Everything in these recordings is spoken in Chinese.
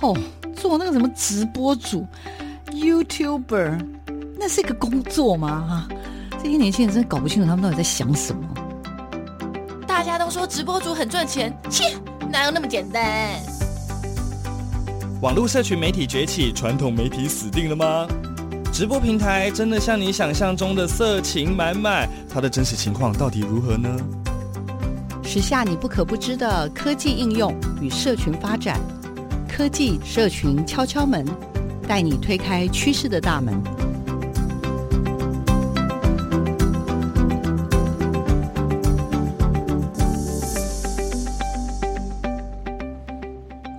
哦，做那个什么直播主，YouTuber，那是一个工作吗？哈，这些年轻人真的搞不清楚他们到底在想什么。大家都说直播主很赚钱，切，哪有那么简单？网络社群媒体崛起，传统媒体死定了吗？直播平台真的像你想象中的色情满满？它的真实情况到底如何呢？时下你不可不知的科技应用与社群发展，科技社群敲敲门，带你推开趋势的大门。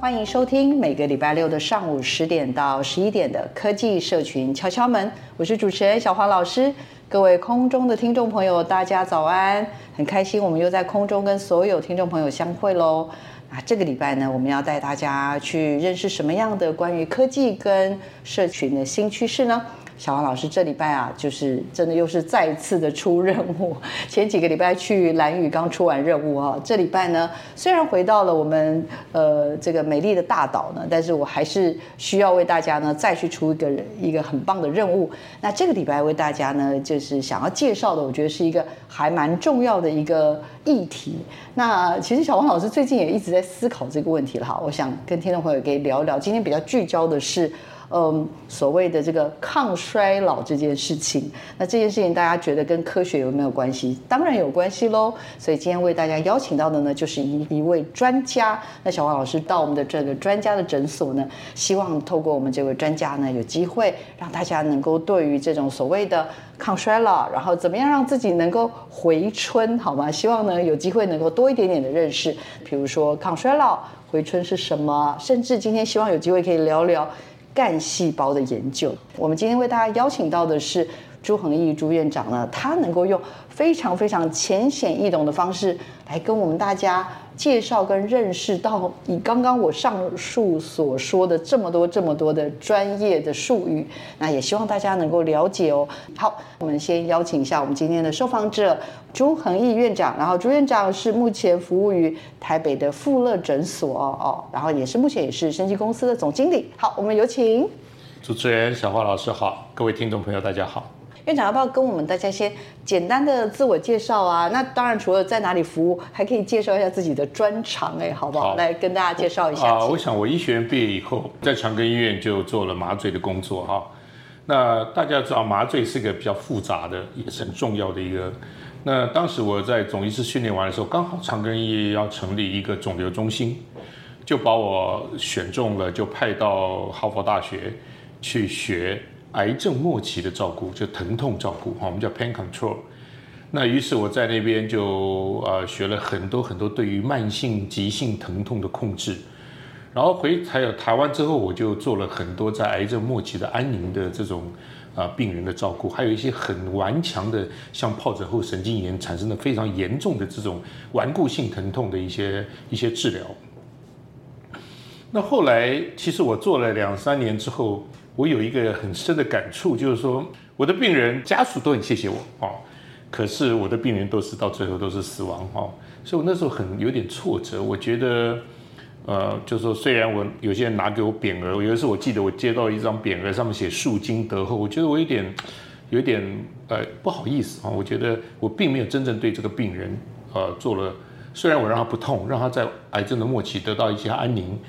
欢迎收听每个礼拜六的上午十点到十一点的科技社群敲敲门，我是主持人小黄老师。各位空中的听众朋友，大家早安！很开心我们又在空中跟所有听众朋友相会喽。啊这个礼拜呢，我们要带大家去认识什么样的关于科技跟社群的新趋势呢？小王老师这礼拜啊，就是真的又是再次的出任务。前几个礼拜去蓝屿刚出完任务啊，这礼拜呢，虽然回到了我们呃这个美丽的大岛呢，但是我还是需要为大家呢再去出一个一个很棒的任务。那这个礼拜为大家呢，就是想要介绍的，我觉得是一个还蛮重要的一个议题。那其实小王老师最近也一直在思考这个问题了哈，我想跟听众朋友可以聊一聊。今天比较聚焦的是。嗯，所谓的这个抗衰老这件事情，那这件事情大家觉得跟科学有没有关系？当然有关系喽。所以今天为大家邀请到的呢，就是一一位专家。那小王老师到我们的这个专家的诊所呢，希望透过我们这位专家呢，有机会让大家能够对于这种所谓的抗衰老，然后怎么样让自己能够回春，好吗？希望呢有机会能够多一点点的认识，比如说抗衰老、回春是什么，甚至今天希望有机会可以聊聊。干细胞的研究，我们今天为大家邀请到的是朱恒毅朱院长呢，他能够用非常非常浅显易懂的方式来跟我们大家。介绍跟认识到以刚刚我上述所说的这么多这么多的专业的术语，那也希望大家能够了解哦。好，我们先邀请一下我们今天的受访者朱恒毅院长，然后朱院长是目前服务于台北的富乐诊所哦，然后也是目前也是生技公司的总经理。好，我们有请主持人小花老师好，各位听众朋友大家好。院长要不要跟我们大家先简单的自我介绍啊？那当然，除了在哪里服务，还可以介绍一下自己的专长，哎，好不好？好，来跟大家介绍一下。啊，我想我医学院毕业以后，在长庚医院就做了麻醉的工作哈。那大家知道，麻醉是个比较复杂的，也是很重要的一个。那当时我在总医师训练完的时候，刚好长庚医院要成立一个肿瘤中心，就把我选中了，就派到哈佛大学去学。癌症末期的照顾，就疼痛照顾，哈，我们叫 pain control。那于是我在那边就呃学了很多很多对于慢性急性疼痛的控制，然后回还有台湾之后，我就做了很多在癌症末期的安宁的这种啊病人的照顾，还有一些很顽强的，像疱疹后神经炎产生的非常严重的这种顽固性疼痛的一些一些治疗。那后来其实我做了两三年之后。我有一个很深的感触，就是说我的病人家属都很谢谢我啊，可是我的病人都是到最后都是死亡哈，所以我那时候很有点挫折。我觉得，呃，就是说虽然我有些人拿给我匾额，有一次我记得我接到一张匾额，上面写树金德厚，我觉得我有点有点呃不好意思啊。我觉得我并没有真正对这个病人呃做了，虽然我让他不痛，让他在癌症的末期得到一些安宁，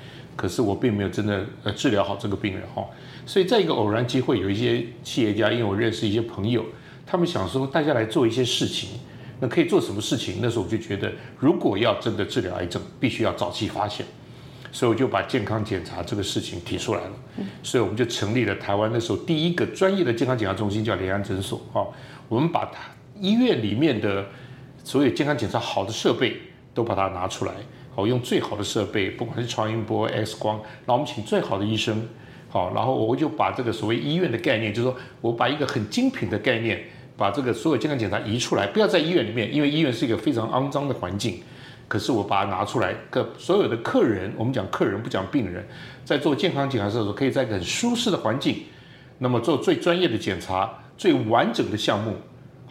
可是我并没有真的呃治疗好这个病人哈。所以在一个偶然机会，有一些企业家，因为我认识一些朋友，他们想说大家来做一些事情，那可以做什么事情？那时候我就觉得，如果要真的治疗癌症，必须要早期发现，所以我就把健康检查这个事情提出来了。所以我们就成立了台湾那时候第一个专业的健康检查中心，叫联安诊所啊。我们把它医院里面的所有健康检查好的设备都把它拿出来，好用最好的设备，不管是超音波、X 光，然后我们请最好的医生。好，然后我就把这个所谓医院的概念，就是说我把一个很精品的概念，把这个所有健康检查移出来，不要在医院里面，因为医院是一个非常肮脏的环境。可是我把它拿出来，个所有的客人，我们讲客人不讲病人，在做健康检查的时候，可以在很舒适的环境，那么做最专业的检查，最完整的项目。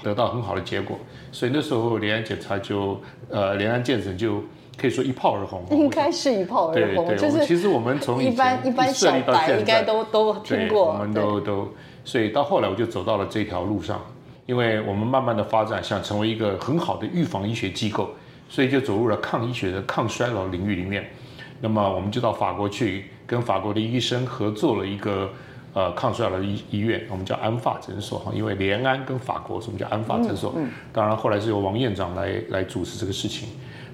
得到很好的结果，所以那时候联安检查就呃联安健诊就可以说一炮而红，应该是一炮而红，对对，就是其实我们从一般一般小白应该都都听过，我们都都，所以到后来我就走到了这条路上，因为我们慢慢的发展，想成为一个很好的预防医学机构，所以就走入了抗医学的抗衰老领域里面。那么我们就到法国去，跟法国的医生合作了一个呃抗衰老的医医院，我们叫安发诊所哈，因为联安跟法国，所以我们叫安发诊所。嗯嗯、当然后来是由王院长来来主持这个事情。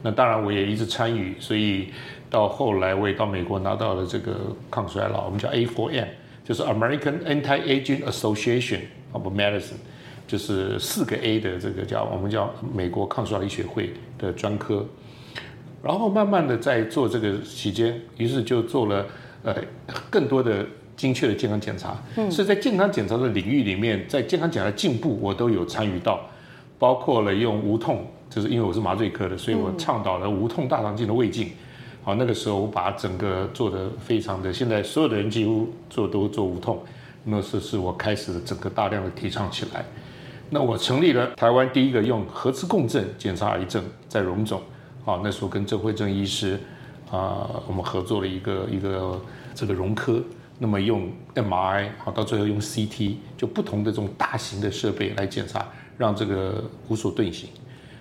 那当然我也一直参与，所以到后来我也到美国拿到了这个抗衰老，我们叫 A4M，就是 American Anti-Aging Association of Medicine，就是四个 A 的这个叫我们叫美国抗衰老医学会的专科。然后慢慢的在做这个期间，于是就做了呃更多的精确的健康检查。嗯，是在健康检查的领域里面，在健康检查的进步，我都有参与到，包括了用无痛，就是因为我是麻醉科的，所以我倡导了无痛大肠镜的胃镜。好，那个时候我把整个做的非常的，现在所有的人几乎做都做无痛，那是是我开始整个大量的提倡起来。那我成立了台湾第一个用核磁共振检查癌症，在荣总。好，那时候跟郑慧正医师啊、呃，我们合作了一个一个这个荣科，那么用 MRI，好，到最后用 CT，就不同的这种大型的设备来检查，让这个无所遁形。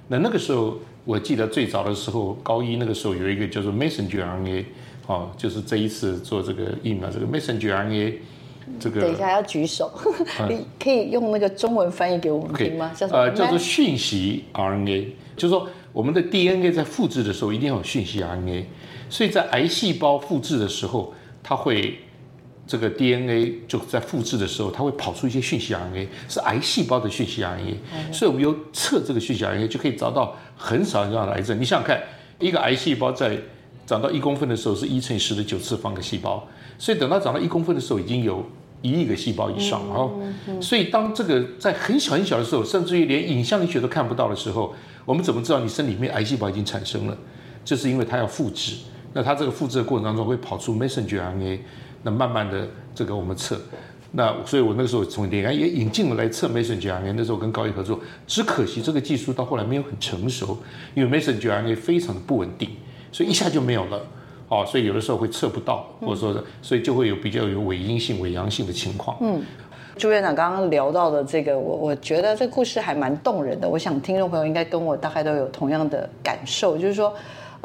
那那个时候，我记得最早的时候，高一那个时候有一个叫做 Messenger RNA，哦，就是这一次做这个疫苗，这个 Messenger RNA，这个等一下要举手，你 可以用那个中文翻译给我们听吗？叫什么？呃，叫做讯息 RNA，就是说。我们的 DNA 在复制的时候一定要有讯息 RNA，所以在癌细胞复制的时候，它会这个 DNA 就在复制的时候，它会跑出一些讯息 RNA，是癌细胞的讯息 RNA。所以我们由测这个讯息 RNA 就可以找到很少很少的癌症。你想想看，一个癌细胞在长到一公分的时候是一乘以十的九次方个细胞，所以等到长到一公分的时候已经有一亿个细胞以上啊。所以当这个在很小很小的时候，甚至于连影像医学都看不到的时候。我们怎么知道你身里面癌细胞已经产生了？就是因为它要复制，那它这个复制的过程当中会跑出 messenger RNA，那慢慢的这个我们测，那所以我那个时候从联安也引进了来测 messenger RNA，那时候跟高医合作，只可惜这个技术到后来没有很成熟，因为 messenger RNA 非常的不稳定，所以一下就没有了，哦，所以有的时候会测不到，或者说，所以就会有比较有伪阴性、伪阳性的情况。嗯。朱院长刚刚聊到的这个，我我觉得这个故事还蛮动人的。我想听众朋友应该跟我大概都有同样的感受，就是说，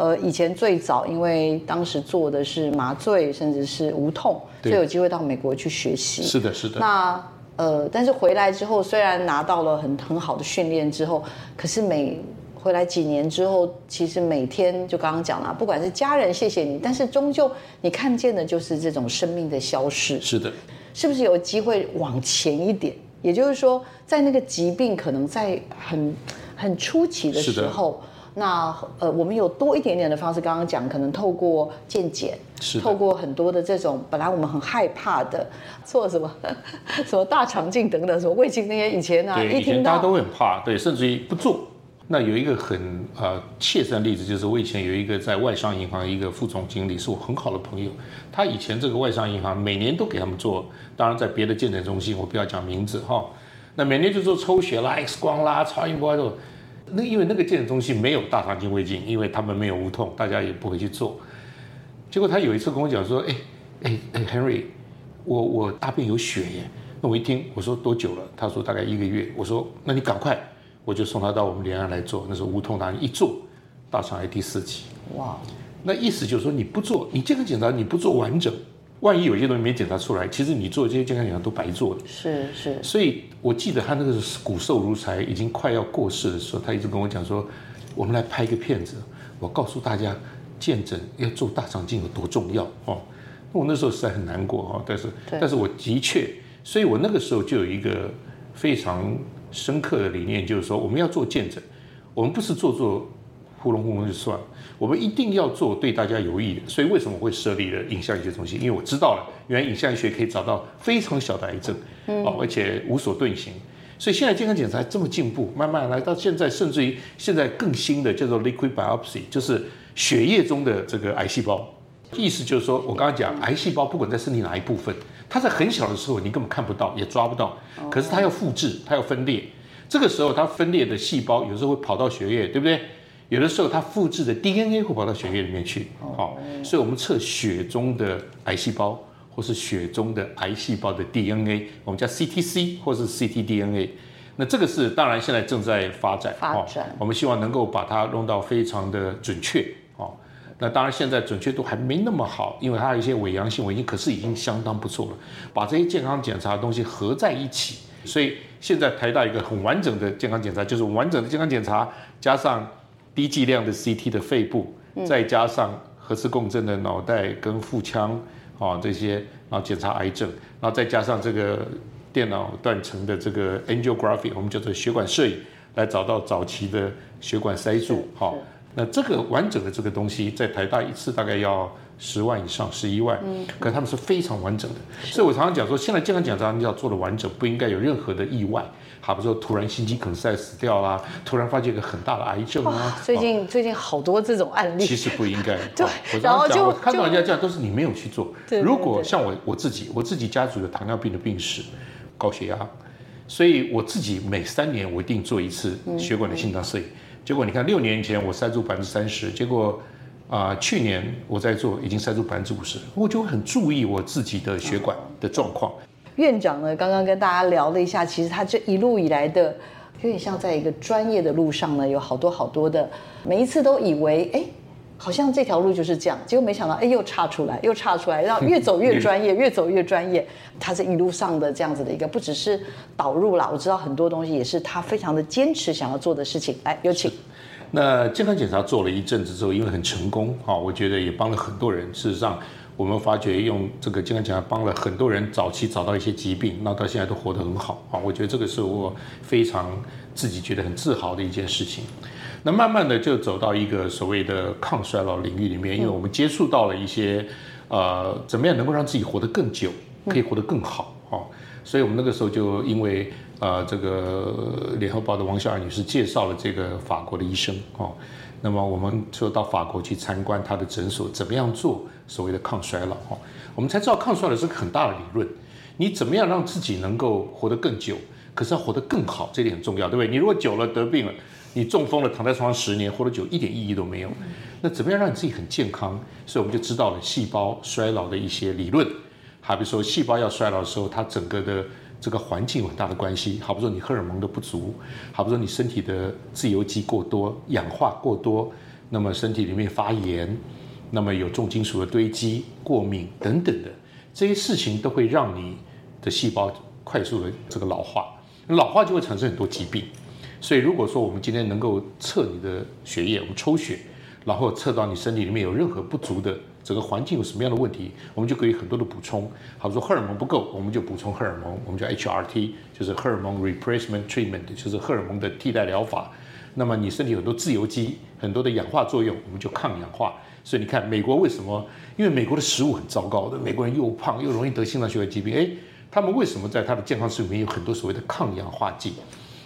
呃，以前最早因为当时做的是麻醉，甚至是无痛，所以有机会到美国去学习。是的，是的。那呃，但是回来之后，虽然拿到了很很好的训练之后，可是每回来几年之后，其实每天就刚刚讲了，不管是家人谢谢你，但是终究你看见的就是这种生命的消逝。是的。是不是有机会往前一点？也就是说，在那个疾病可能在很很初期的时候，那呃，我们有多一点点的方式。刚刚讲，可能透过健检，是透过很多的这种本来我们很害怕的做什么 什么大肠镜等等，什么胃镜那些以前啊，对，一听到大家都会很怕，对，甚至于不做。那有一个很呃切身的例子，就是我以前有一个在外商银行一个副总经理，是我很好的朋友。他以前这个外商银行每年都给他们做，当然在别的健诊中心，我不要讲名字哈。那每年就做抽血啦、X 光啦、超音波这种。那因为那个健诊中心没有大肠镜胃镜，因为他们没有无痛，大家也不会去做。结果他有一次跟我讲说：“哎哎哎，Henry，我我大便有血耶。”那我一听，我说多久了？他说大概一个月。我说那你赶快。我就送他到我们联安来做，那时候无痛大一做，大肠癌第四期。哇，那意思就是说你不做，你健康检查你不做完整，万一有些东西没检查出来，其实你做这些健康检查都白做了。是是。所以我记得他那个骨瘦如柴，已经快要过世的时候，他一直跟我讲说，我们来拍一个片子，我告诉大家健诊要做大肠镜有多重要哦。我那时候实在很难过哈，但是但是我的确，所以我那个时候就有一个非常。深刻的理念就是说，我们要做健诊，我们不是做做糊弄糊弄就算了，我们一定要做对大家有益的。所以为什么会设立了影像医学中心？因为我知道了，原来影像医学可以找到非常小的癌症，哦，而且无所遁形。所以现在健康检查这么进步，慢慢来到现在，甚至于现在更新的叫做 liquid biopsy，就是血液中的这个癌细胞。意思就是说，我刚刚讲癌细胞不管在身体哪一部分，它在很小的时候你根本看不到，也抓不到。可是它要复制，它要分裂。这个时候它分裂的细胞有时候会跑到血液，对不对？有的时候它复制的 DNA 会跑到血液里面去，好，所以我们测血中的癌细胞或是血中的癌细胞的 DNA，我们叫 CTC 或是 ctDNA。那这个是当然现在正在发展，发展，我们希望能够把它弄到非常的准确，哦。那当然现在准确度还没那么好，因为它有一些伪阳性，伪阴，可是已经相当不错了。把这些健康检查的东西合在一起，所以现在台大一个很完整的健康检查，就是完整的健康检查加上低剂量的 CT 的肺部，再加上核磁共振的脑袋跟腹腔啊这些，然后检查癌症，然后再加上这个电脑断层的这个 angiography，我们叫做血管摄影，来找到早期的血管塞住，好。那这个完整的这个东西，在台大一次大概要十万以上，十一万。嗯，可是他们是非常完整的，所以我常常讲说，现在健康检查你要做的完整，不应该有任何的意外。好比说突然心肌梗塞死掉啦，突然发现一个很大的癌症啊。最近最近好多这种案例。其实不应该。对，我常常讲，我看到人家这样都是你没有去做。对。如果像我我自己，我自己家族有糖尿病的病史，高血压，所以我自己每三年我一定做一次血管的心脏摄影。结果你看，六年前我塞住百分之三十，结果啊、去年我在做已经塞住百分之五十，我就很注意我自己的血管的状况。院长呢，刚刚跟大家聊了一下，其实他这一路以来的，有点像在一个专业的路上呢，有好多好多的，每一次都以为哎。好像这条路就是这样，结果没想到，哎，又岔出来，又岔出来，然后越走越专业，越走越专业。他这一路上的这样子的一个，不只是导入啦，我知道很多东西也是他非常的坚持想要做的事情。来，有请。那健康检查做了一阵子之后，因为很成功，哈，我觉得也帮了很多人。事实上，我们发觉用这个健康检查帮了很多人早期找到一些疾病，那到现在都活得很好，啊，我觉得这个是我非常自己觉得很自豪的一件事情。那慢慢的就走到一个所谓的抗衰老领域里面，因为我们接触到了一些，呃，怎么样能够让自己活得更久，可以活得更好，哦，所以我们那个时候就因为呃这个联合报的王小二女士介绍了这个法国的医生，哦，那么我们就到法国去参观他的诊所，怎么样做所谓的抗衰老，哦，我们才知道抗衰老是个很大的理论，你怎么样让自己能够活得更久，可是要活得更好，这点很重要，对不对？你如果久了得病了。你中风了，躺在床上十年，活得久一点意义都没有。那怎么样让你自己很健康？所以我们就知道了细胞衰老的一些理论。好比说，细胞要衰老的时候，它整个的这个环境有很大的关系。好比说，你荷尔蒙的不足，好比说你身体的自由基过多、氧化过多，那么身体里面发炎，那么有重金属的堆积、过敏等等的这些事情，都会让你的细胞快速的这个老化。老化就会产生很多疾病。所以，如果说我们今天能够测你的血液，我们抽血，然后测到你身体里面有任何不足的，整个环境有什么样的问题，我们就可以很多的补充。好说荷尔蒙不够，我们就补充荷尔蒙，我们叫 HRT，就是荷尔蒙 replacement treatment，就是荷尔蒙的替代疗法。那么你身体很多自由基，很多的氧化作用，我们就抗氧化。所以你看，美国为什么？因为美国的食物很糟糕的，美国人又胖又容易得心脏血管疾病。诶，他们为什么在他的健康食物里面有很多所谓的抗氧化剂？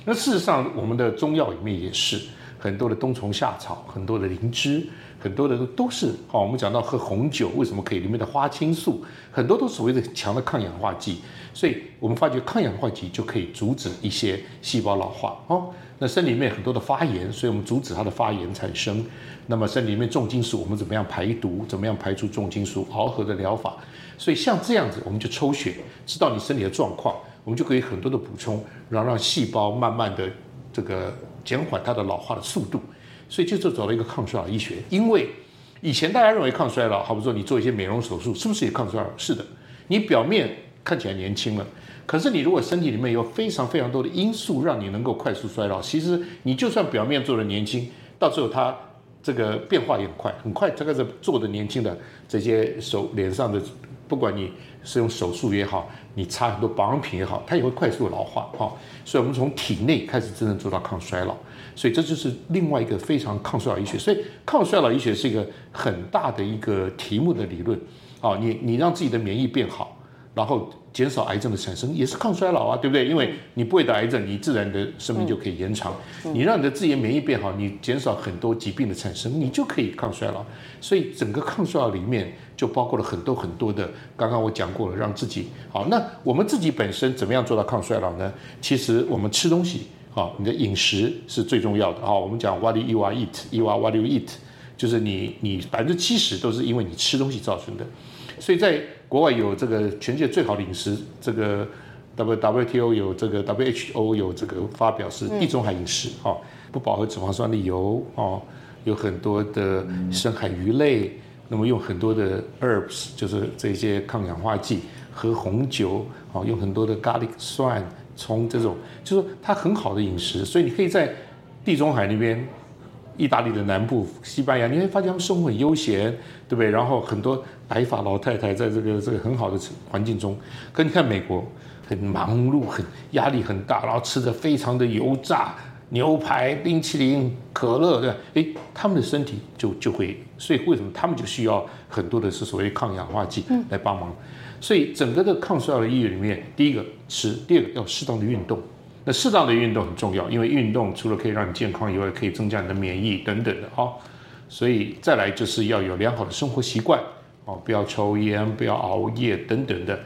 那事实上，我们的中药里面也是很多的冬虫夏草，很多的灵芝，很多的都是好。我们讲到喝红酒，为什么可以？里面的花青素很多都所谓的强的抗氧化剂，所以我们发觉抗氧化剂就可以阻止一些细胞老化哦。那身体里面很多的发炎，所以我们阻止它的发炎产生。那么身体里面重金属，我们怎么样排毒？怎么样排出重金属？螯合的疗法。所以像这样子，我们就抽血，知道你身体的状况。我们就可以很多的补充，然后让细胞慢慢的这个减缓它的老化的速度，所以这就走了一个抗衰老医学。因为以前大家认为抗衰老，好比说你做一些美容手术，是不是也抗衰老？是的，你表面看起来年轻了，可是你如果身体里面有非常非常多的因素让你能够快速衰老，其实你就算表面做的年轻，到最后它这个变化也很快，很快这个是做的年轻的这些手脸上的，不管你是用手术也好。你擦很多保养品也好，它也会快速老化哈。所以，我们从体内开始真正做到抗衰老，所以这就是另外一个非常抗衰老医学。所以，抗衰老医学是一个很大的一个题目的理论啊。你你让自己的免疫变好，然后。减少癌症的产生也是抗衰老啊，对不对？因为你不会得癌症，你自然的生命就可以延长。你让你的自己免疫变好，你减少很多疾病的产生，你就可以抗衰老。所以整个抗衰老里面就包括了很多很多的。刚刚我讲过了，让自己好。那我们自己本身怎么样做到抗衰老呢？其实我们吃东西好，你的饮食是最重要的。好，我们讲 what you are eat，you are what you eat，就是你你百分之七十都是因为你吃东西造成的。所以在国外有这个全世界最好的饮食，这个 W W T O 有这个 W H O 有这个发表是地中海饮食，哈、嗯，不饱和脂肪酸的油，哦，有很多的深海鱼类，那么用很多的 herbs，就是这些抗氧化剂，喝红酒，哦，用很多的 garlic 蒜。葱这种，就是说它很好的饮食，所以你可以在地中海那边，意大利的南部、西班牙，你会发现他们生活很悠闲，对不对？然后很多白发老太太在这个这个很好的环境中，可你看美国很忙碌、很压力很大，然后吃的非常的油炸牛排、冰淇淋、可乐，对吧？哎，他们的身体就就会，所以为什么他们就需要很多的是所谓抗氧化剂来帮忙？嗯所以整个的抗衰老的意义里面，第一个吃，第二个要适当的运动。那适当的运动很重要，因为运动除了可以让你健康以外，可以增加你的免疫等等的哈。所以再来就是要有良好的生活习惯哦，不要抽烟，不要熬夜等等的。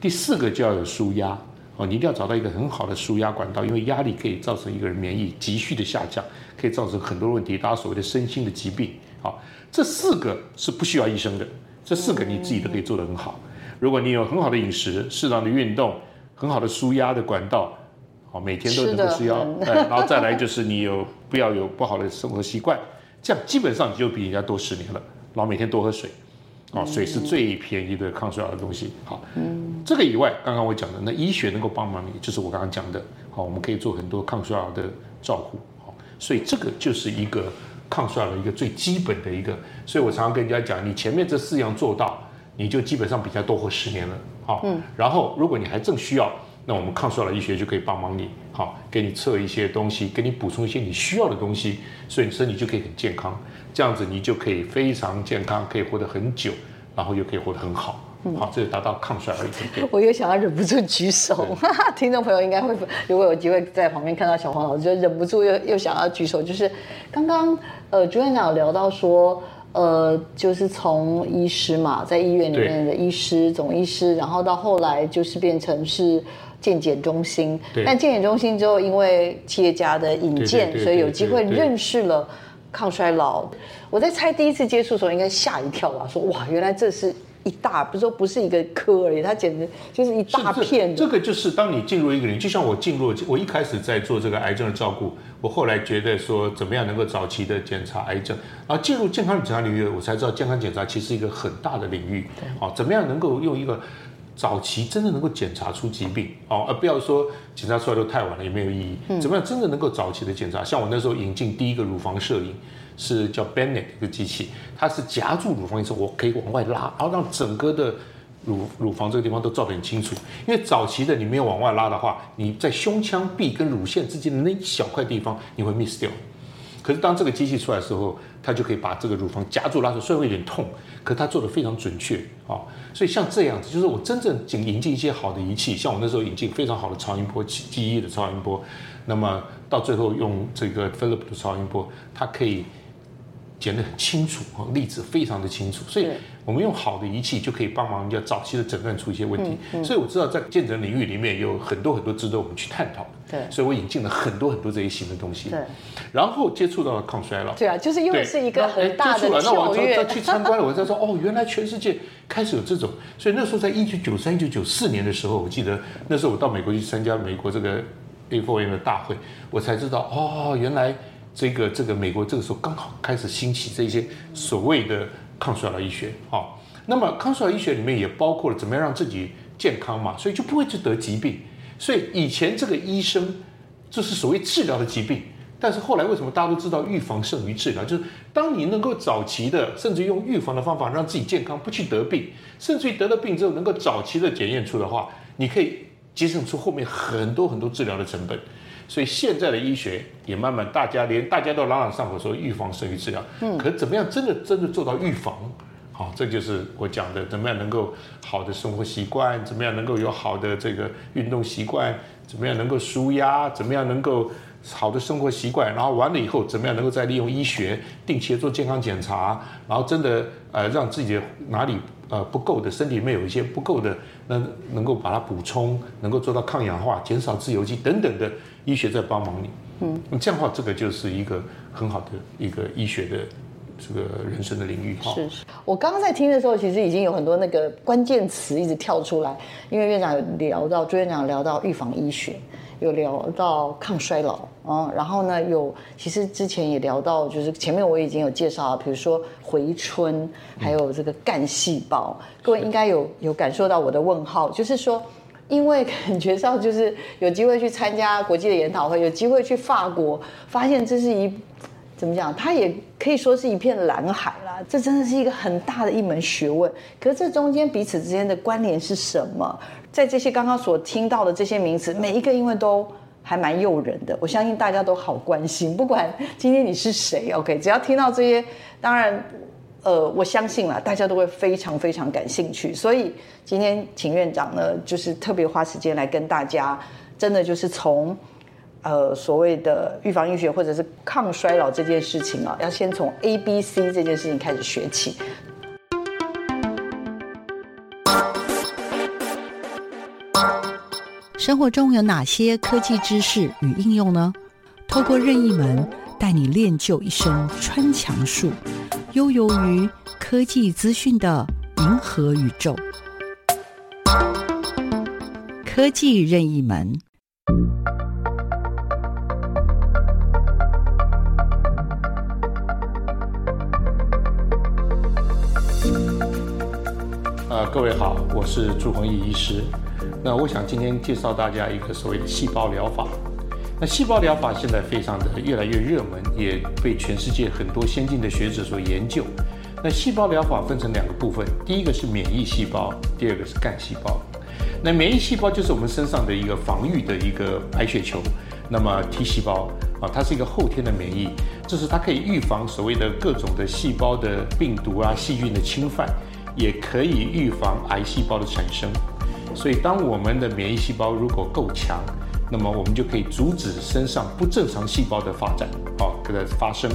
第四个就要有舒压哦，你一定要找到一个很好的舒压管道，因为压力可以造成一个人免疫急剧的下降，可以造成很多问题，大家所谓的身心的疾病。好，这四个是不需要医生的，这四个你自己都可以做得很好。如果你有很好的饮食、适当的运动、很好的舒压的管道，好，每天都能够舒压，哎，然后再来就是你有不要有不好的生活习惯，这样基本上你就比人家多十年了。然后每天多喝水，哦，水是最便宜的抗衰老的东西。好，嗯，这个以外，刚刚我讲的那医学能够帮忙你，就是我刚刚讲的，好，我们可以做很多抗衰老的照顾，好，所以这个就是一个抗衰老的一个最基本的一个。所以我常常跟人家讲，你前面这四样做到。你就基本上比较多活十年了，好，嗯，然后如果你还正需要，那我们抗衰老医学就可以帮忙你，好，给你测一些东西，给你补充一些你需要的东西，所以你身体就可以很健康，这样子你就可以非常健康，可以活得很久，然后又可以活得很好，好，这就达到抗衰老的目的。我又想要忍不住举手，听众朋友应该会，如果有机会在旁边看到小黄老师，就忍不住又又想要举手，就是刚刚呃朱院长有聊到说。呃，就是从医师嘛，在医院里面的医师、总医师，然后到后来就是变成是健检中心。但健检中心之后，因为企业家的引荐，所以有机会认识了抗衰老。我在猜第一次接触的时候，应该吓一跳吧，说哇，原来这是。一大不是说不是一个科而已，它简直就是一大片。这个就是当你进入一个人，就像我进入，我一开始在做这个癌症的照顾，我后来觉得说怎么样能够早期的检查癌症，然后进入健康检查领域，我才知道健康检查其实是一个很大的领域。好，怎么样能够用一个早期真的能够检查出疾病，哦，而不要说检查出来都太晚了也没有意义。怎么样真的能够早期的检查？像我那时候引进第一个乳房摄影。是叫 Bennett 一个机器，它是夹住乳房的时候，我可以往外拉，然后让整个的乳乳房这个地方都照得很清楚。因为早期的你没有往外拉的话，你在胸腔壁跟乳腺之间的那一小块地方你会 miss 掉。可是当这个机器出来的时候，他就可以把这个乳房夹住拉出，虽然会有点痛，可他做的非常准确啊。所以像这样子，就是我真正引引进一些好的仪器，像我那时候引进非常好的超音波，记忆的超音波，那么到最后用这个 Philip 的超音波，它可以。剪得很清楚啊，例子非常的清楚，所以我们用好的仪器就可以帮忙人家早期的诊断出一些问题。嗯嗯、所以我知道在健诊领域里面有很多很多值得我们去探讨的。对，所以我引进了很多很多这些新的东西。对，然后接触到了抗衰老。对啊，就是因为是一个很大的。那我再去参观了，我才说 哦，原来全世界开始有这种。所以那时候在一九九三、一九九四年的时候，我记得那时候我到美国去参加美国这个 A4M 的大会，我才知道哦，原来。这个这个美国这个时候刚好开始兴起这些所谓的抗衰老医学，好，那么抗衰老医学里面也包括了怎么样让自己健康嘛，所以就不会去得疾病。所以以前这个医生就是所谓治疗的疾病，但是后来为什么大家都知道预防胜于治疗？就是当你能够早期的，甚至用预防的方法让自己健康，不去得病，甚至于得了病之后能够早期的检验出的话，你可以节省出后面很多很多治疗的成本。所以现在的医学也慢慢，大家连大家都朗朗上口说预防胜于治疗。嗯，可怎么样真的真的做到预防？好，这就是我讲的，怎么样能够好的生活习惯，怎么样能够有好的这个运动习惯，怎么样能够舒压，怎么样能够好的生活习惯，然后完了以后，怎么样能够再利用医学定期的做健康检查，然后真的呃让自己的哪里呃不够的，身体里面有一些不够的，那能够把它补充，能够做到抗氧化，减少自由基等等的。医学在帮忙你。嗯，那这样的话，这个就是一个很好的一个医学的这个人生的领域哈。是是，我刚刚在听的时候，其实已经有很多那个关键词一直跳出来，因为院长有聊到，朱院长聊到预防医学，有聊到抗衰老啊，然后呢，有其实之前也聊到，就是前面我已经有介绍了，比如说回春，还有这个干细胞，各位应该有有感受到我的问号，就是说。因为感觉上就是有机会去参加国际的研讨会，有机会去法国，发现这是一怎么讲？它也可以说是一片蓝海啦。这真的是一个很大的一门学问。可是这中间彼此之间的关联是什么？在这些刚刚所听到的这些名词，每一个因为都还蛮诱人的，我相信大家都好关心。不管今天你是谁，OK，只要听到这些，当然。呃，我相信啦，大家都会非常非常感兴趣，所以今天请院长呢，就是特别花时间来跟大家，真的就是从呃所谓的预防医学或者是抗衰老这件事情啊，要先从 A B C 这件事情开始学起。生活中有哪些科技知识与应用呢？透过任意门带你练就一身穿墙术。悠游于科技资讯的银河宇宙，科技任意门。呃，各位好，我是朱宏毅医师。那我想今天介绍大家一个所谓的细胞疗法。那细胞疗法现在非常的越来越热门，也被全世界很多先进的学者所研究。那细胞疗法分成两个部分，第一个是免疫细胞，第二个是干细胞。那免疫细胞就是我们身上的一个防御的一个白血球，那么 T 细胞啊，它是一个后天的免疫，就是它可以预防所谓的各种的细胞的病毒啊、细菌的侵犯，也可以预防癌细胞的产生。所以当我们的免疫细胞如果够强，那么我们就可以阻止身上不正常细胞的发展，好，给它发生。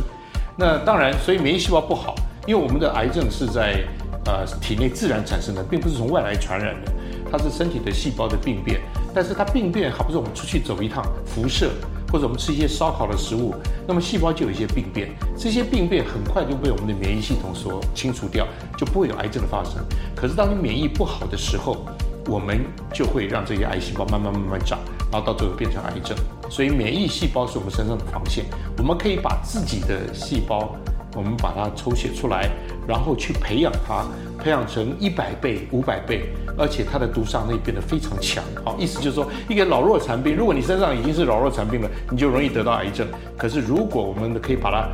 那当然，所以免疫细胞不好，因为我们的癌症是在呃体内自然产生的，并不是从外来传染的，它是身体的细胞的病变。但是它病变，好比说我们出去走一趟，辐射，或者我们吃一些烧烤的食物，那么细胞就有一些病变，这些病变很快就被我们的免疫系统所清除掉，就不会有癌症的发生。可是当你免疫不好的时候，我们就会让这些癌细胞慢慢慢慢长。然后到最后变成癌症，所以免疫细胞是我们身上的防线。我们可以把自己的细胞，我们把它抽血出来，然后去培养它，培养成一百倍、五百倍，而且它的毒杀力变得非常强。好，意思就是说，一个老弱残兵，如果你身上已经是老弱残兵了，你就容易得到癌症。可是如果我们可以把它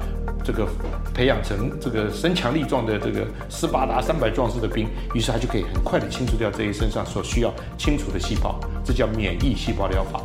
这个培养成这个身强力壮的这个斯巴达三百壮士的兵，于是他就可以很快的清除掉这些身上所需要清除的细胞。这叫免疫细胞疗法。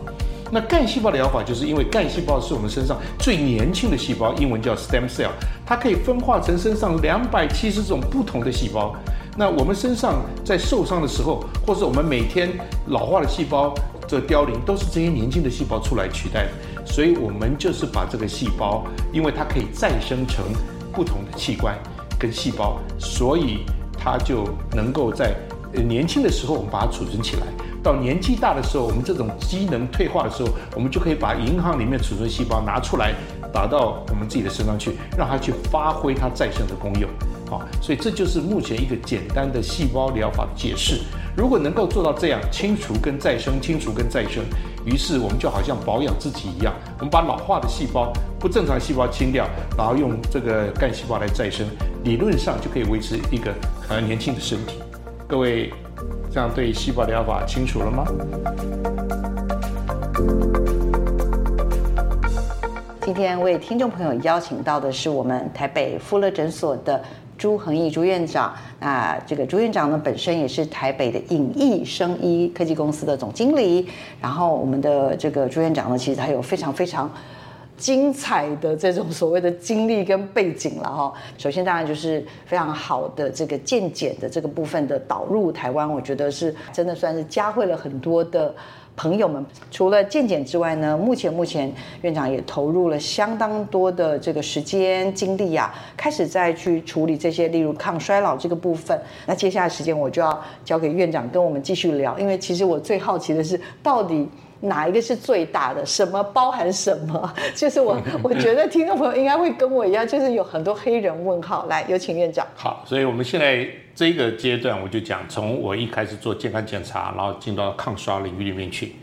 那干细胞疗法就是因为干细胞是我们身上最年轻的细胞，英文叫 stem cell，它可以分化成身上两百七十种不同的细胞。那我们身上在受伤的时候，或是我们每天老化的细胞这凋零，都是这些年轻的细胞出来取代的。所以，我们就是把这个细胞，因为它可以再生成不同的器官跟细胞，所以它就能够在年轻的时候我们把它储存起来。到年纪大的时候，我们这种机能退化的时候，我们就可以把银行里面储存细胞拿出来，打到我们自己的身上去，让它去发挥它再生的功用。好，所以这就是目前一个简单的细胞疗法的解释。如果能够做到这样，清除跟再生，清除跟再生，于是我们就好像保养自己一样，我们把老化的细胞、不正常细胞清掉，然后用这个干细胞来再生，理论上就可以维持一个很年轻的身体。各位。这样对细胞疗法清楚了吗？今天为听众朋友邀请到的是我们台北富乐诊所的朱恒毅朱院长。那这个朱院长呢，本身也是台北的影艺生医科技公司的总经理。然后我们的这个朱院长呢，其实他有非常非常。精彩的这种所谓的经历跟背景了哈，首先当然就是非常好的这个见解的这个部分的导入台湾，我觉得是真的算是加惠了很多的朋友们。除了健检之外呢，目前目前院长也投入了相当多的这个时间精力啊，开始在去处理这些，例如抗衰老这个部分。那接下来时间我就要交给院长跟我们继续聊，因为其实我最好奇的是到底。哪一个是最大的？什么包含什么？就是我 我觉得听众朋友应该会跟我一样，就是有很多黑人问号。来，有请院长。好，所以我们现在这个阶段，我就讲从我一开始做健康检查，然后进到抗衰老领域里面去。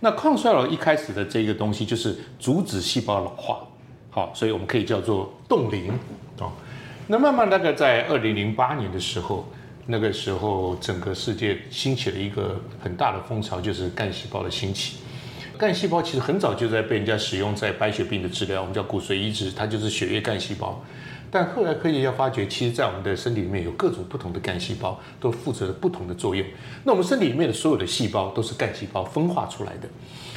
那抗衰老一开始的这个东西就是阻止细胞老化，好，所以我们可以叫做冻龄啊。那慢慢大概在二零零八年的时候。那个时候，整个世界兴起了一个很大的风潮，就是干细胞的兴起。干细胞其实很早就在被人家使用在白血病的治疗，我们叫骨髓移植，它就是血液干细胞。但后来科学家发觉，其实在我们的身体里面有各种不同的干细胞，都负责了不同的作用。那我们身体里面的所有的细胞都是干细胞分化出来的。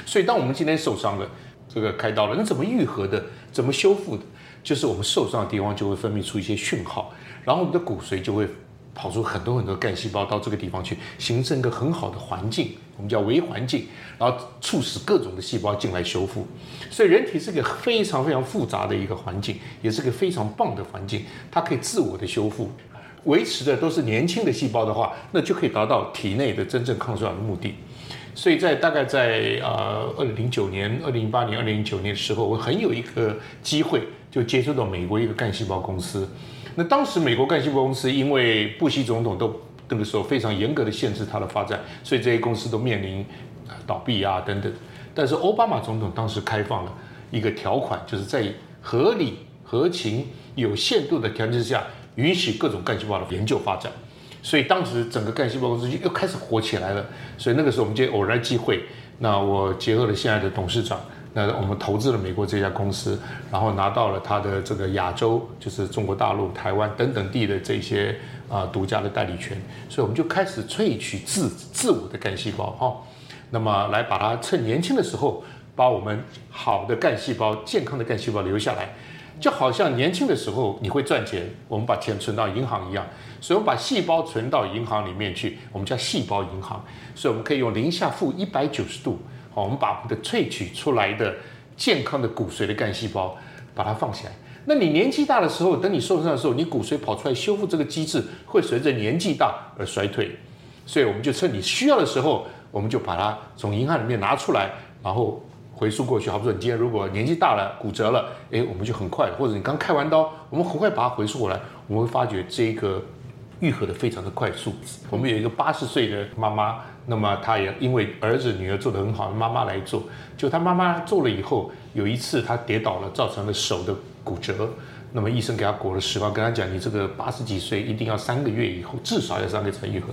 所以，当我们今天受伤了，这个开刀了，那怎么愈合的？怎么修复的？就是我们受伤的地方就会分泌出一些讯号，然后我们的骨髓就会。跑出很多很多干细胞到这个地方去，形成一个很好的环境，我们叫微环境，然后促使各种的细胞进来修复。所以人体是个非常非常复杂的一个环境，也是个非常棒的环境，它可以自我的修复，维持的都是年轻的细胞的话，那就可以达到体内的真正抗衰老的目的。所以在大概在呃二零零九年、二零零八年、二零零九年的时候，我很有一个机会就接触到美国一个干细胞公司。那当时美国干细胞公司因为布希总统都那个时候非常严格的限制它的发展，所以这些公司都面临倒闭啊等等。但是奥巴马总统当时开放了一个条款，就是在合理、合情、有限度的条件下，允许各种干细胞的研究发展。所以当时整个干细胞公司就又开始火起来了。所以那个时候我们就偶然机会，那我结合了现在的董事长。那我们投资了美国这家公司，然后拿到了它的这个亚洲，就是中国大陆、台湾等等地的这些啊独家的代理权，所以我们就开始萃取自自我的干细胞哈，那么来把它趁年轻的时候，把我们好的干细胞、健康的干细胞留下来，就好像年轻的时候你会赚钱，我们把钱存到银行一样，所以我们把细胞存到银行里面去，我们叫细胞银行，所以我们可以用零下负一百九十度。好，我们把我们的萃取出来的健康的骨髓的干细胞，把它放起来。那你年纪大的时候，等你受伤的时候，你骨髓跑出来修复这个机制会随着年纪大而衰退。所以我们就趁你需要的时候，我们就把它从银行里面拿出来，然后回输过去。好比说，你今天如果年纪大了骨折了，诶，我们就很快，或者你刚开完刀，我们很快把它回输过来。我们会发觉这一个愈合的非常的快速。我们有一个八十岁的妈妈。那么他也因为儿子女儿做得很好，妈妈来做，就他妈妈做了以后，有一次他跌倒了，造成了手的骨折。那么医生给他裹了石膏，跟他讲：“你这个八十几岁一定要三个月以后，至少要三个月才愈合。”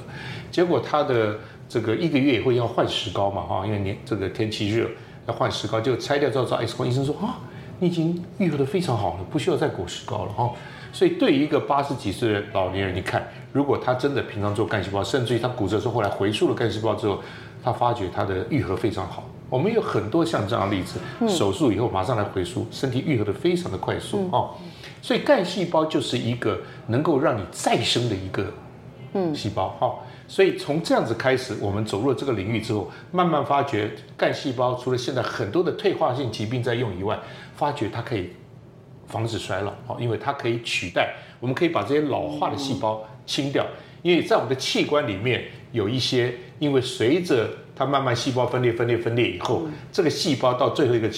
结果他的这个一个月以后要换石膏嘛，哈，因为年这个天气热要换石膏，就拆掉之后照 X 光，医生说：“啊，你已经愈合得非常好了，不需要再裹石膏了。”哈。所以，对于一个八十几岁的老年人，你看，如果他真的平常做干细胞，甚至于他骨折之后后来回溯了干细胞之后，他发觉他的愈合非常好。我们有很多像这样的例子，手术以后马上来回溯，身体愈合的非常的快速哦。所以干细胞就是一个能够让你再生的一个嗯细胞哈。所以从这样子开始，我们走入了这个领域之后，慢慢发觉干细胞除了现在很多的退化性疾病在用以外，发觉它可以。防止衰老，哦，因为它可以取代，我们可以把这些老化的细胞清掉，因为在我们的器官里面有一些，因为随着它慢慢细胞分裂、分裂、分裂以后，这个细胞到最后一个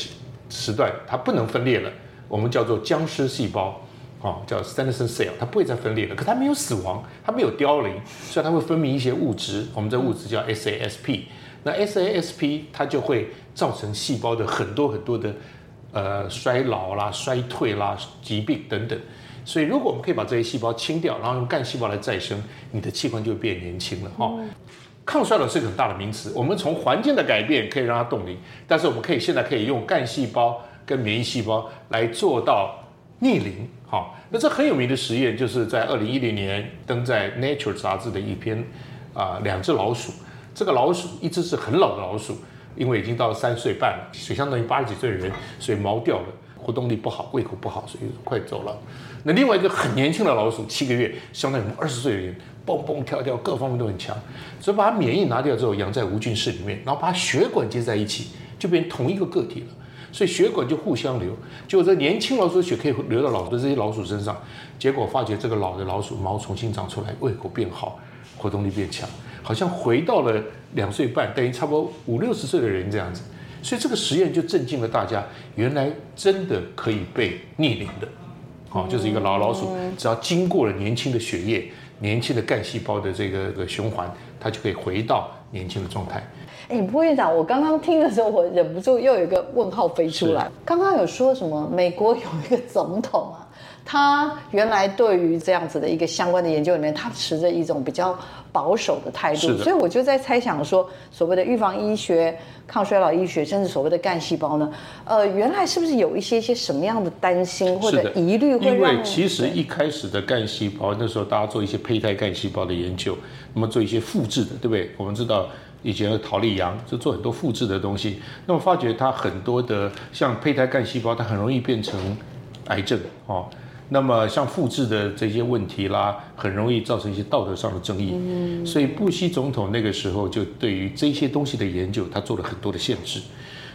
时段它不能分裂了，我们叫做僵尸细胞，哦，叫 senescent cell，它不会再分裂了，可它没有死亡，它没有凋零，所以它会分泌一些物质，我们这物质叫 SASP，那 SASP 它就会造成细胞的很多很多的。呃，衰老啦、衰退啦、疾病等等，所以如果我们可以把这些细胞清掉，然后用干细胞来再生，你的器官就会变年轻了哈。嗯、抗衰老是一个很大的名词，我们从环境的改变可以让它冻龄，但是我们可以现在可以用干细胞跟免疫细胞来做到逆龄。好，那这很有名的实验就是在二零一零年登在 Nature 杂志的一篇啊，两只老鼠，这个老鼠一只是很老的老鼠。因为已经到了三岁半了，所以相当于八十几岁的人，所以毛掉了，活动力不好，胃口不好，所以快走了。那另外一个很年轻的老鼠，七个月，相当于我们二十岁的人，蹦蹦跳跳，各方面都很强。所以把它免疫拿掉之后，养在无菌室里面，然后把血管接在一起，就变成同一个个体了。所以血管就互相流，结果这年轻老鼠的血可以流到老的这些老鼠身上，结果发觉这个老的老鼠毛重新长出来，胃口变好，活动力变强。好像回到了两岁半，等于差不多五六十岁的人这样子，所以这个实验就震惊了大家，原来真的可以被逆龄的，哦，就是一个老老鼠，只要经过了年轻的血液、年轻的干细胞的这个循环，它就可以回到年轻的状态。哎，不院长，我刚刚听的时候，我忍不住又有一个问号飞出来。刚刚有说什么？美国有一个总统啊。他原来对于这样子的一个相关的研究里面，他持着一种比较保守的态度，所以我就在猜想说，所谓的预防医学、抗衰老医学，甚至所谓的干细胞呢，呃，原来是不是有一些一些什么样的担心或者疑虑？因为其实一开始的干细胞，那时候大家做一些胚胎干细胞的研究，那么做一些复制的，对不对？我们知道以前的陶丽羊就做很多复制的东西，那么发觉它很多的像胚胎干细胞，它很容易变成癌症哦。那么像复制的这些问题啦，很容易造成一些道德上的争议。嗯，所以布希总统那个时候就对于这些东西的研究，他做了很多的限制。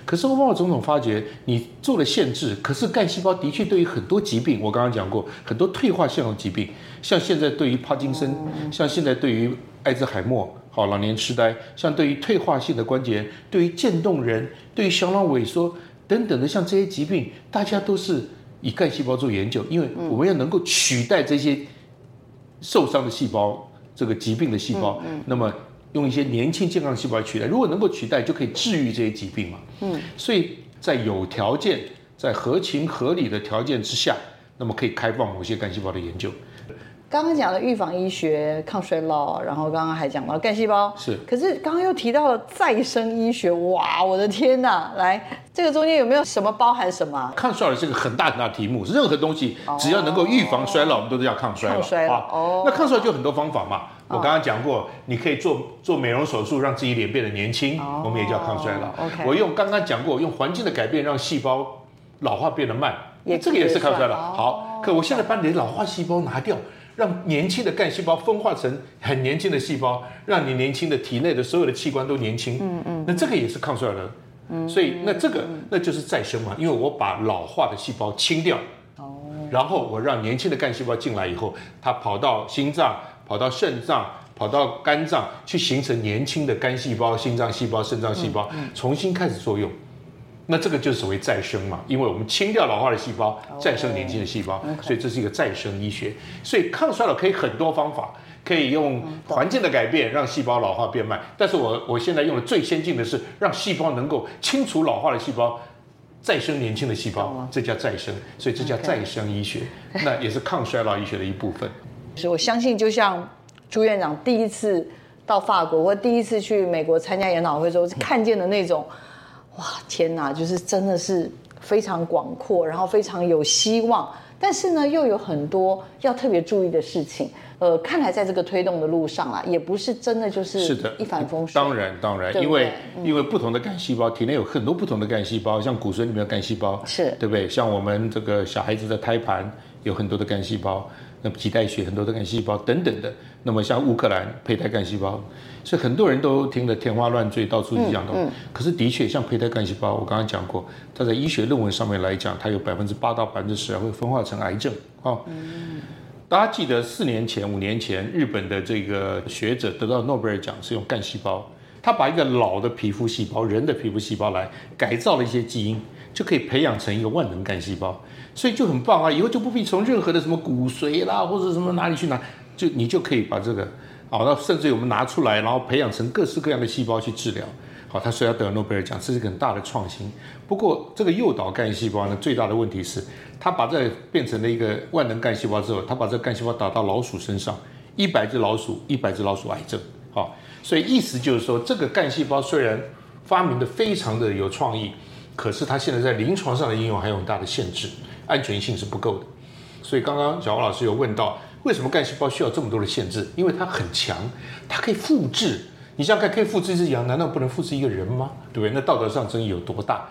可是奥巴马总统发觉，你做了限制，可是干细胞的确对于很多疾病，我刚刚讲过，很多退化性的疾病，像现在对于帕金森，像现在对于艾滋海默，好老年痴呆，像对于退化性的关节，对于渐冻人，对于小脑萎缩等等的，像这些疾病，大家都是。以干细胞做研究，因为我们要能够取代这些受伤的细胞，这个疾病的细胞，那么用一些年轻健康细胞来取代，如果能够取代，就可以治愈这些疾病嘛。嗯，所以在有条件、在合情合理的条件之下，那么可以开放某些干细胞的研究。刚刚讲了预防医学、抗衰老，然后刚刚还讲到干细胞，是。可是刚刚又提到了再生医学，哇，我的天哪！来，这个中间有没有什么包含什么？抗衰老是个很大很大的题目，任何东西只要能够预防衰老，哦、我们都是要抗衰老。抗衰老哦。那抗衰老就有很多方法嘛。我刚刚讲过，你可以做做美容手术，让自己脸变得年轻，哦、我们也叫抗衰老。OK。我用刚刚讲过，用环境的改变让细胞老化变得慢，也这个也是抗衰老。哦、好，可我现在把你的老化细胞拿掉。让年轻的干细胞分化成很年轻的细胞，让你年轻的体内的所有的器官都年轻。嗯嗯，那这个也是抗衰老的。嗯，所以那这个那就是再生嘛，因为我把老化的细胞清掉，哦，然后我让年轻的干细胞进来以后，它跑到心脏、跑到肾脏、跑到肝脏，去形成年轻的肝细胞、心脏细胞、肾脏细胞，重新开始作用。那这个就是所谓再生嘛，因为我们清掉老化的细胞，再生年轻的细胞，oh. 所以这是一个再生医学。所以抗衰老可以很多方法，可以用环境的改变让细胞老化变慢。但是我我现在用的最先进的是让细胞能够清除老化的细胞，再生年轻的细胞，这叫再生。所以这叫再生医学. 那也是抗衰老医学的一部分。所以我相信，就像朱院长第一次到法国或第一次去美国参加研讨会时候 看见的那种。哇，天哪，就是真的是非常广阔，然后非常有希望，但是呢，又有很多要特别注意的事情。呃，看来在这个推动的路上啊，也不是真的就是是的一帆风顺。当然，当然，因为、嗯、因为不同的干细胞体内有很多不同的干细胞，像骨髓里面的干细胞是对不对？像我们这个小孩子的胎盘有很多的干细胞，那脐带血很多的干细胞等等的。那么像乌克兰胚胎干细胞。所以很多人都听得天花乱坠，到处去讲的。嗯嗯、可是的确，像胚胎干细胞，我刚刚讲过，它在医学论文上面来讲，它有百分之八到百分之十会分化成癌症。哦，嗯、大家记得四年前、五年前，日本的这个学者得到诺贝尔奖是用干细胞，他把一个老的皮肤细胞、人的皮肤细胞来改造了一些基因，就可以培养成一个万能干细胞，所以就很棒啊！以后就不必从任何的什么骨髓啦，或者什么哪里去拿，就你就可以把这个。好，那甚至于我们拿出来，然后培养成各式各样的细胞去治疗。好，他说要得了诺贝尔奖，这是个很大的创新。不过，这个诱导干细胞呢，最大的问题是，他把这变成了一个万能干细胞之后，他把这个干细胞打到老鼠身上，一百只老鼠，一百只老鼠癌症。好，所以意思就是说，这个干细胞虽然发明的非常的有创意，可是它现在在临床上的应用还有很大的限制，安全性是不够的。所以刚刚小王老师有问到。为什么干细胞需要这么多的限制？因为它很强，它可以复制。你想想看，可以复制一只羊，难道不能复制一个人吗？对不对？那道德上争议有多大？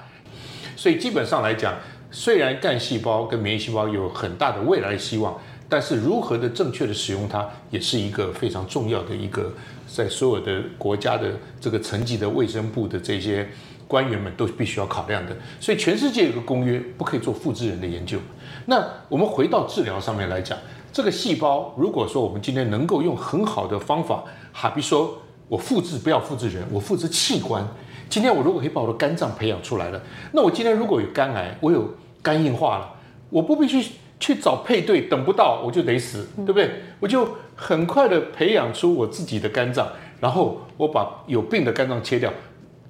所以基本上来讲，虽然干细胞跟免疫细胞有很大的未来希望，但是如何的正确的使用它，也是一个非常重要的一个，在所有的国家的这个层级的卫生部的这些官员们都必须要考量的。所以全世界有个公约，不可以做复制人的研究。那我们回到治疗上面来讲。这个细胞，如果说我们今天能够用很好的方法，好比说我复制，不要复制人，我复制器官，今天我如果可以把我的肝脏培养出来了，那我今天如果有肝癌，我有肝硬化了，我不必去去找配对，等不到我就得死，对不对？我就很快的培养出我自己的肝脏，然后我把有病的肝脏切掉，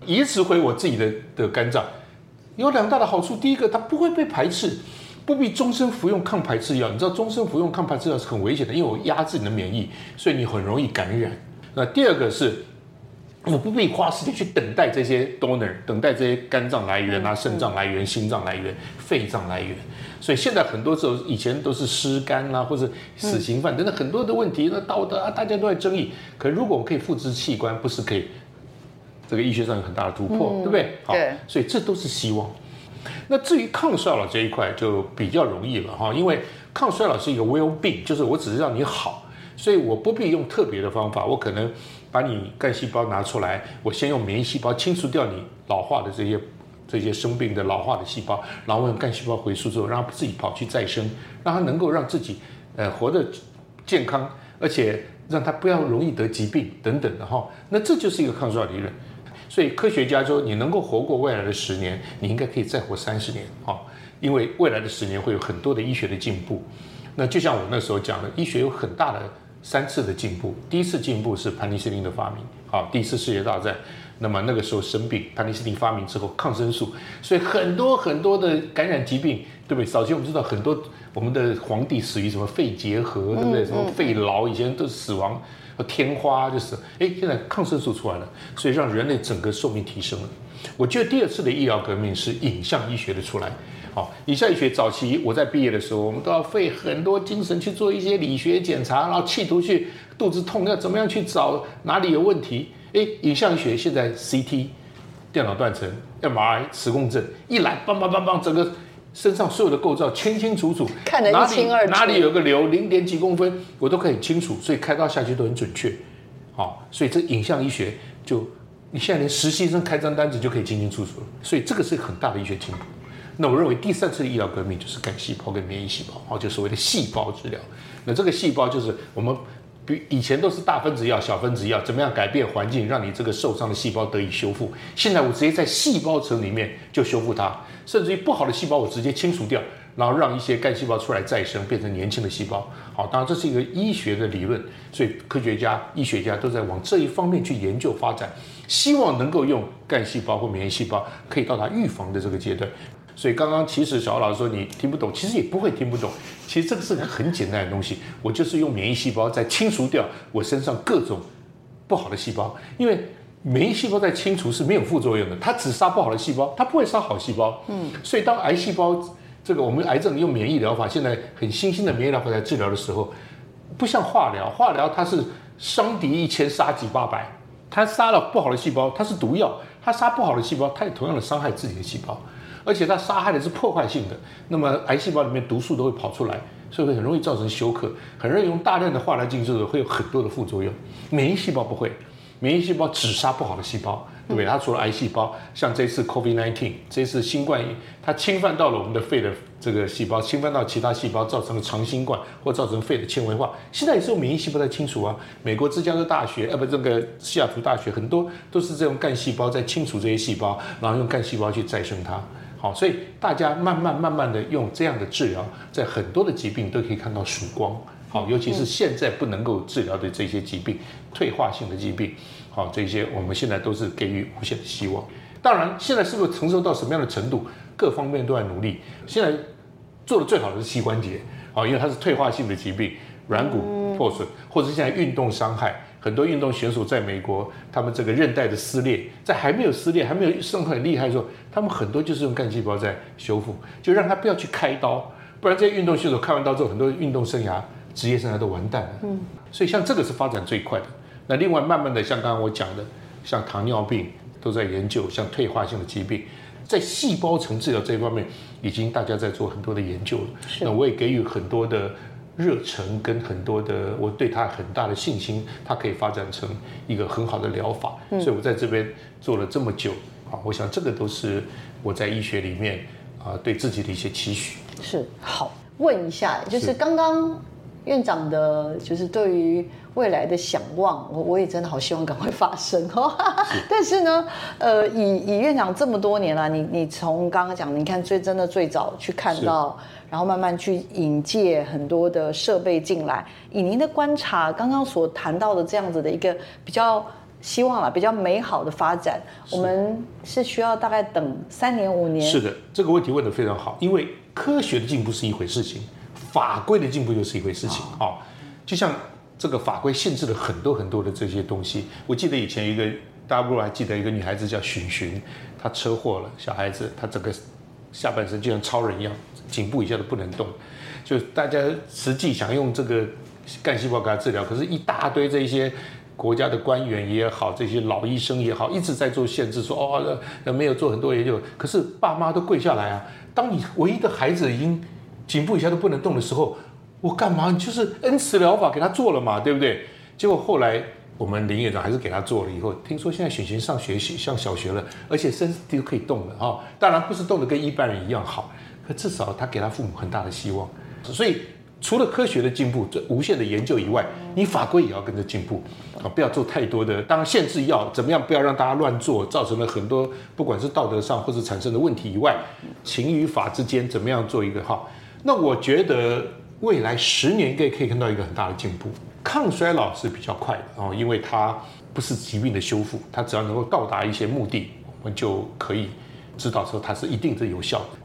移植回我自己的的肝脏，有两大的好处。第一个，它不会被排斥，不必终身服用抗排斥药。你知道终身服用抗排斥药是很危险的，因为我压制你的免疫，所以你很容易感染。那第二个是。我不必花时间去等待这些 donor，等待这些肝脏来源啊、肾脏来源、心脏来源、肺脏来源。所以现在很多时候，以前都是失肝啊，或者死刑犯等等很多的问题，那道德啊，大家都在争议。可如果我可以复制器官，不是可以这个医学上有很大的突破，对不对？好，所以这都是希望。那至于抗衰老这一块就比较容易了哈，因为抗衰老是一个 well-being，就是我只是让你好，所以我不必用特别的方法，我可能。把你干细胞拿出来，我先用免疫细胞清除掉你老化的这些这些生病的老化的细胞，然后我用干细胞回输之后，让它自己跑去再生，让它能够让自己呃活得健康，而且让它不要容易得疾病等等的哈。那这就是一个抗衰老理论。所以科学家说，你能够活过未来的十年，你应该可以再活三十年哈，因为未来的十年会有很多的医学的进步。那就像我那时候讲的，医学有很大的。三次的进步，第一次进步是盘尼西林的发明，好，第一次世界大战，那么那个时候生病，盘尼西林发明之后，抗生素，所以很多很多的感染疾病，对不对？早期我们知道很多我们的皇帝死于什么肺结核，对不对？什么肺痨，以前都是死亡，天花就是，哎，现在抗生素出来了，所以让人类整个寿命提升了。我觉得第二次的医疗革命是影像医学的出来。好，影像医学早期我在毕业的时候，我们都要费很多精神去做一些理学检查，然后企图去肚子痛要怎么样去找哪里有问题。哎，影像学现在 CT 电脑断层、MRI 磁共振一来，梆梆梆梆，整个身上所有的构造清清楚楚，看得一清二楚。哪里有个瘤，零点几公分，我都可以清楚，所以开刀下去都很准确。好，所以这影像医学就你现在连实习生开张单子就可以清清楚楚了，所以这个是很大的医学进步。那我认为第三次的医疗革命就是干细胞跟免疫细胞，哦，就所谓的细胞治疗。那这个细胞就是我们比以前都是大分子药、小分子药，怎么样改变环境，让你这个受伤的细胞得以修复。现在我直接在细胞层里面就修复它，甚至于不好的细胞我直接清除掉，然后让一些干细胞出来再生，变成年轻的细胞。好，当然这是一个医学的理论，所以科学家、医学家都在往这一方面去研究发展，希望能够用干细胞或免疫细胞可以到达预防的这个阶段。所以刚刚其实小欧老师说你听不懂，其实也不会听不懂。其实这个是个很简单的东西，我就是用免疫细胞在清除掉我身上各种不好的细胞。因为免疫细胞在清除是没有副作用的，它只杀不好的细胞，它不会杀好细胞。嗯。所以当癌细胞这个我们癌症用免疫疗法，现在很新兴的免疫疗法在治疗的时候，不像化疗，化疗它是伤敌一千杀敌八百，它杀了不好的细胞，它是毒药，它杀不好的细胞，它也同样的伤害自己的细胞。而且它杀害的是破坏性的，那么癌细胞里面毒素都会跑出来，所以会很容易造成休克，很容易用大量的化疗进去的会有很多的副作用。免疫细胞不会，免疫细胞只杀不好的细胞，对不对？它除了癌细胞，像这次 COVID-19，这次新冠，它侵犯到了我们的肺的这个细胞，侵犯到其他细胞，造成了长新冠或造成肺的纤维化，现在也是用免疫细胞在清除啊。美国芝加哥大学，呃，不，这个西雅图大学，很多都是这种干细胞在清除这些细胞，然后用干细胞去再生它。好，所以大家慢慢慢慢的用这样的治疗，在很多的疾病都可以看到曙光。好，尤其是现在不能够治疗的这些疾病，退化性的疾病，好，这些我们现在都是给予无限的希望。当然，现在是不是承受到什么样的程度，各方面都在努力。现在做的最好的是膝关节，好，因为它是退化性的疾病，软骨破损，或者是现在运动伤害。很多运动选手在美国，他们这个韧带的撕裂，在还没有撕裂、还没有伤很厉害的时候，他们很多就是用干细胞在修复，就让他不要去开刀，不然这些运动选手开完刀之后，很多运动生涯、职业生涯都完蛋了。嗯，所以像这个是发展最快的。那另外慢慢的，像刚刚我讲的，像糖尿病都在研究，像退化性的疾病，在细胞层治疗这一方面，已经大家在做很多的研究了。是。那我也给予很多的。热忱跟很多的，我对他很大的信心，它可以发展成一个很好的疗法，嗯、所以我在这边做了这么久啊，我想这个都是我在医学里面啊对自己的一些期许。是好，问一下，就是刚刚院长的，就是对于未来的想望，我我也真的好希望赶快发生哦。但是呢，呃，以以院长这么多年了，你你从刚刚讲，你看最真的最早去看到，然后慢慢去引介很多的设备进来，以您的观察，刚刚所谈到的这样子的一个比较希望啊，比较美好的发展，我们是需要大概等三年五年。是的，这个问题问得非常好，因为科学的进步是一回事情。法规的进步又是一回事情啊、哦，就像这个法规限制了很多很多的这些东西。我记得以前一个，大家不如还记得一个女孩子叫寻寻，她车祸了，小孩子，她整个下半身就像超人一样，颈部以下都不能动。就大家实际想用这个干细胞给她治疗，可是一大堆这些国家的官员也好，这些老医生也好，一直在做限制，说哦，那没有做很多研究。可是爸妈都跪下来啊，当你唯一的孩子已经。颈部以下都不能动的时候，我干嘛？就是恩慈疗法给他做了嘛，对不对？结果后来我们林院长还是给他做了。以后听说现在璇璇上学习上小学了，而且身体都可以动了啊。当然不是动得跟一般人一样好，可至少他给他父母很大的希望。所以除了科学的进步，这无限的研究以外，你法规也要跟着进步啊！不要做太多的，当然限制要怎么样？不要让大家乱做，造成了很多不管是道德上或者产生的问题以外，情与法之间怎么样做一个哈？那我觉得未来十年应该可以看到一个很大的进步，抗衰老是比较快的哦，因为它不是疾病的修复，它只要能够到达一些目的，我们就可以知道说它是一定是有效的。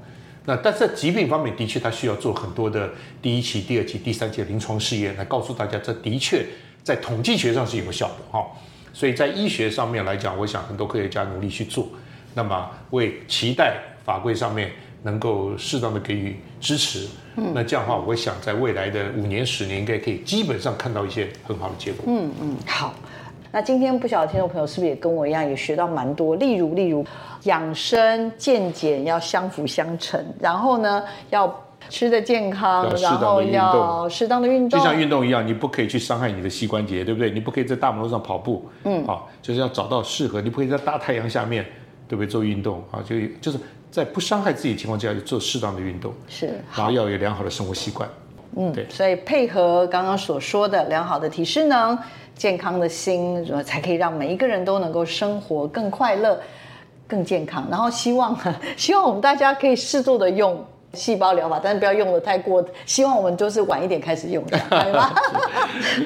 那但是在疾病方面的确它需要做很多的第一期、第二期、第三期的临床试验来告诉大家，这的确在统计学上是有效的哈。所以在医学上面来讲，我想很多科学家努力去做，那么为期待法规上面。能够适当的给予支持，嗯，那这样的话，我想在未来的五年、十年，应该可以基本上看到一些很好的结果。嗯嗯，好。那今天不晓得听众朋友是不是也跟我一样，也学到蛮多？例如，例如养生健检要相辅相成，然后呢，要吃的健康，然后要适当的运动，就像运动一样，你不可以去伤害你的膝关节，对不对？你不可以在大马路上跑步，嗯，好，就是要找到适合，你不可以在大太阳下面，对不对？做运动啊，就就是。在不伤害自己的情况下，做适当的运动，是，然后要有良好的生活习惯，嗯，对，所以配合刚刚所说的良好的体适能、健康的心，才可以让每一个人都能够生活更快乐、更健康。然后希望，希望我们大家可以适度的用。细胞疗法，但是不要用的太过。希望我们都是晚一点开始用，对吗？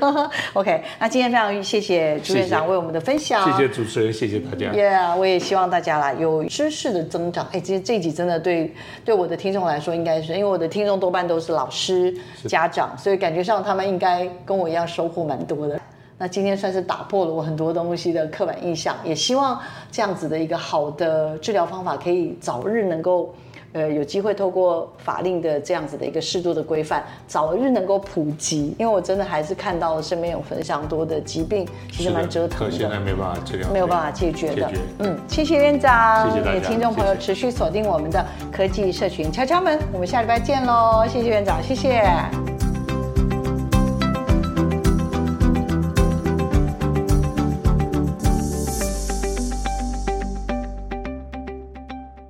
OK，那今天非常谢谢朱院长为我们的分享，谢谢主持人，谢谢大家。Yeah，我也希望大家啦有知识的增长。哎，其实这一集真的对对我的听众来说，应该是因为我的听众多半都是老师、家长，所以感觉上他们应该跟我一样收获蛮多的。那今天算是打破了我很多东西的刻板印象，也希望这样子的一个好的治疗方法可以早日能够。呃，有机会透过法令的这样子的一个适度的规范，早日能够普及。因为我真的还是看到了身边有非常多的疾病，其实蛮折腾的。现在没办法治疗，没有办法解决的。决嗯，谢谢院长，谢谢大家。听众朋友持续锁定我们的科技社群敲敲门，我们下礼拜见喽！谢谢院长，谢谢。